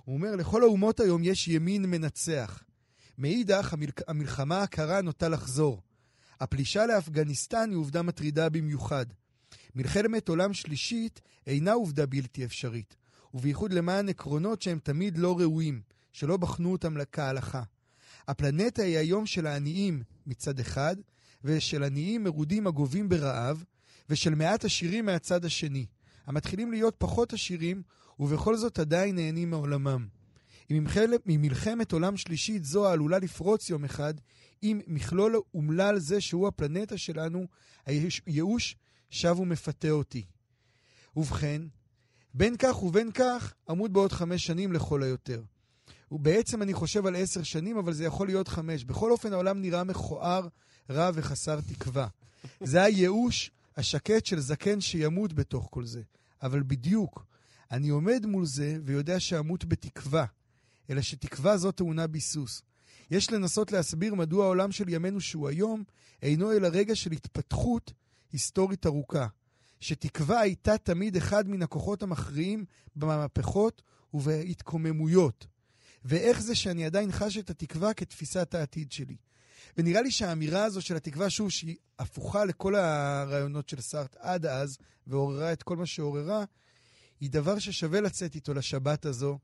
הוא אומר, לכל האומות היום יש ימין מנצח. מאידך, המל... המלחמה הקרה נוטה לחזור. הפלישה לאפגניסטן היא עובדה מטרידה במיוחד. מלחמת עולם שלישית אינה עובדה בלתי אפשרית, ובייחוד למען עקרונות שהם תמיד לא ראויים, שלא בחנו אותם כהלכה. הפלנטה היא היום של העניים מצד אחד, ושל עניים מרודים הגובים ברעב, ושל מעט עשירים מהצד השני. המתחילים להיות פחות עשירים, ובכל זאת עדיין נהנים מעולמם. אם ממלחמת עולם שלישית זו העלולה לפרוץ יום אחד, אם מכלול אומלל זה שהוא הפלנטה שלנו, הייאוש שב ומפתה אותי. ובכן, בין כך ובין כך, עמוד בעוד חמש שנים לכל היותר. ובעצם אני חושב על עשר שנים, אבל זה יכול להיות חמש. בכל אופן, העולם נראה מכוער, רע וחסר תקווה. זה הייאוש השקט של זקן שימות בתוך כל זה. אבל בדיוק, אני עומד מול זה ויודע שאמות בתקווה, אלא שתקווה זו טעונה ביסוס. יש לנסות להסביר מדוע העולם של ימינו שהוא היום, אינו אלא רגע של התפתחות היסטורית ארוכה. שתקווה הייתה תמיד אחד מן הכוחות המכריעים במהפכות ובהתקוממויות. ואיך זה שאני עדיין חש את התקווה כתפיסת העתיד שלי. ונראה לי שהאמירה הזו של התקווה, שוב, שהיא הפוכה לכל הרעיונות של סארט עד אז, ועוררה את כל מה שעוררה, היא דבר ששווה לצאת איתו לשבת הזו.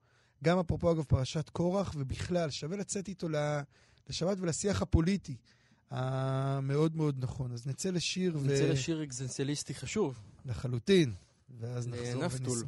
גם אפרופו, אגב, פרשת קורח, ובכלל, שווה לצאת איתו לשבת ולשיח הפוליטי המאוד מאוד נכון. אז נצא לשיר ו... נצא לשיר אקזנציאליסטי חשוב. לחלוטין, ואז נחזור לנפתול.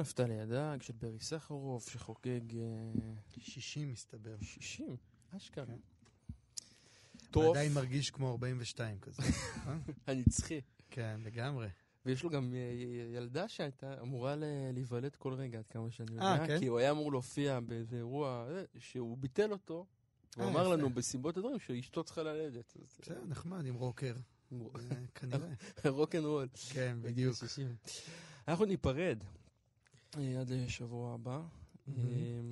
נפתלי הדג של ברי סחרוף, שחוגג אה, 60 מסתבר. 60, אשכרה. כן. טוב, עדיין מרגיש כמו 42 כזה. אה? הנצחי. כן, לגמרי. ויש לו גם אה, ילדה שהייתה אמורה להיוולד כל רגע, עד כמה שאני אה, יודע. כן? כי הוא היה אמור להופיע באיזה אירוע אה, שהוא ביטל אותו. הוא אה, אמר. לנו בסיבות הדברים שאשתו צריכה ללדת. אה, בסדר, נחמד עם רוקר. אה, כנראה. Rock and roll. כן, בדיוק. אנחנו ניפרד אה, עד לשבוע הבא. אה,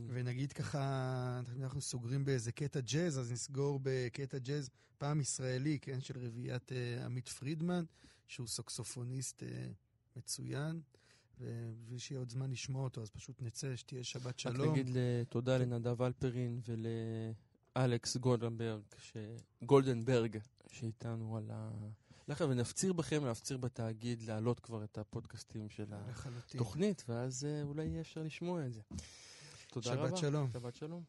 ונגיד ככה, אנחנו סוגרים באיזה קטע ג'אז, אז נסגור בקטע ג'אז, פעם ישראלי, כן, של רביעיית אה, עמית פרידמן, שהוא סקסופוניסט אה, מצוין, ובשביל שיהיה עוד זמן לשמוע אותו, אז פשוט נצא, שתהיה שבת רק שלום. נגיד ל- תודה לנדב אלפרין ולאלכס גולדנברג, ש... גולדנברג, שאיתנו על ה... לכן, ונפציר בכם להפציר בתאגיד להעלות כבר את הפודקאסטים של לחלוטין. התוכנית, ואז אה, אולי יהיה אפשר לשמוע את זה. תודה רבה. שבת שלום. שבת שלום.